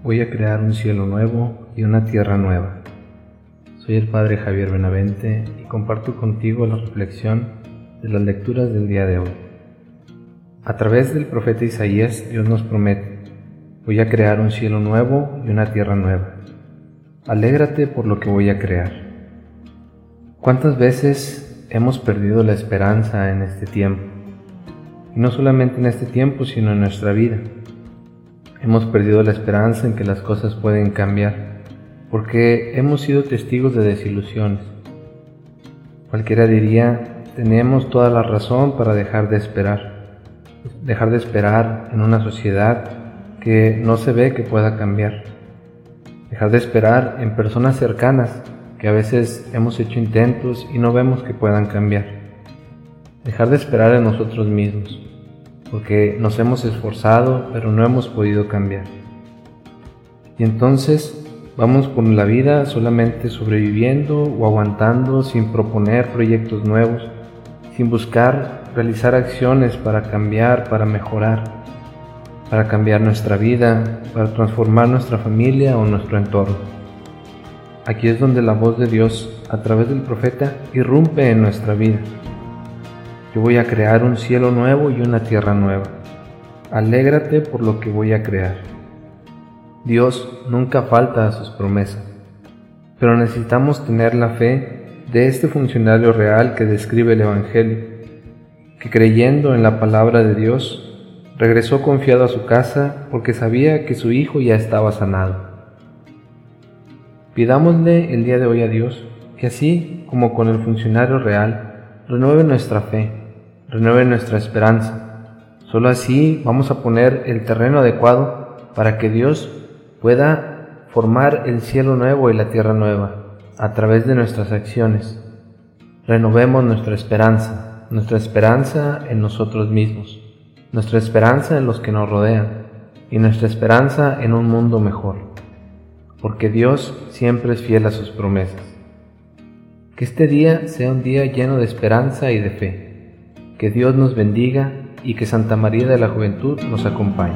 Voy a crear un cielo nuevo y una tierra nueva. Soy el Padre Javier Benavente y comparto contigo la reflexión de las lecturas del día de hoy. A través del profeta Isaías, Dios nos promete, voy a crear un cielo nuevo y una tierra nueva. Alégrate por lo que voy a crear. ¿Cuántas veces hemos perdido la esperanza en este tiempo? Y no solamente en este tiempo, sino en nuestra vida. Hemos perdido la esperanza en que las cosas pueden cambiar, porque hemos sido testigos de desilusiones. Cualquiera diría, tenemos toda la razón para dejar de esperar, dejar de esperar en una sociedad que no se ve que pueda cambiar, dejar de esperar en personas cercanas que a veces hemos hecho intentos y no vemos que puedan cambiar, dejar de esperar en nosotros mismos porque nos hemos esforzado pero no hemos podido cambiar. Y entonces vamos por la vida solamente sobreviviendo o aguantando sin proponer proyectos nuevos, sin buscar realizar acciones para cambiar, para mejorar, para cambiar nuestra vida, para transformar nuestra familia o nuestro entorno. Aquí es donde la voz de Dios a través del profeta irrumpe en nuestra vida yo voy a crear un cielo nuevo y una tierra nueva. Alégrate por lo que voy a crear. Dios nunca falta a sus promesas, pero necesitamos tener la fe de este funcionario real que describe el Evangelio, que creyendo en la palabra de Dios, regresó confiado a su casa porque sabía que su hijo ya estaba sanado. Pidámosle el día de hoy a Dios que así como con el funcionario real, renueve nuestra fe, renueve nuestra esperanza. Solo así vamos a poner el terreno adecuado para que Dios pueda formar el cielo nuevo y la tierra nueva a través de nuestras acciones. Renovemos nuestra esperanza, nuestra esperanza en nosotros mismos, nuestra esperanza en los que nos rodean y nuestra esperanza en un mundo mejor, porque Dios siempre es fiel a sus promesas. Que este día sea un día lleno de esperanza y de fe. Que Dios nos bendiga y que Santa María de la Juventud nos acompañe.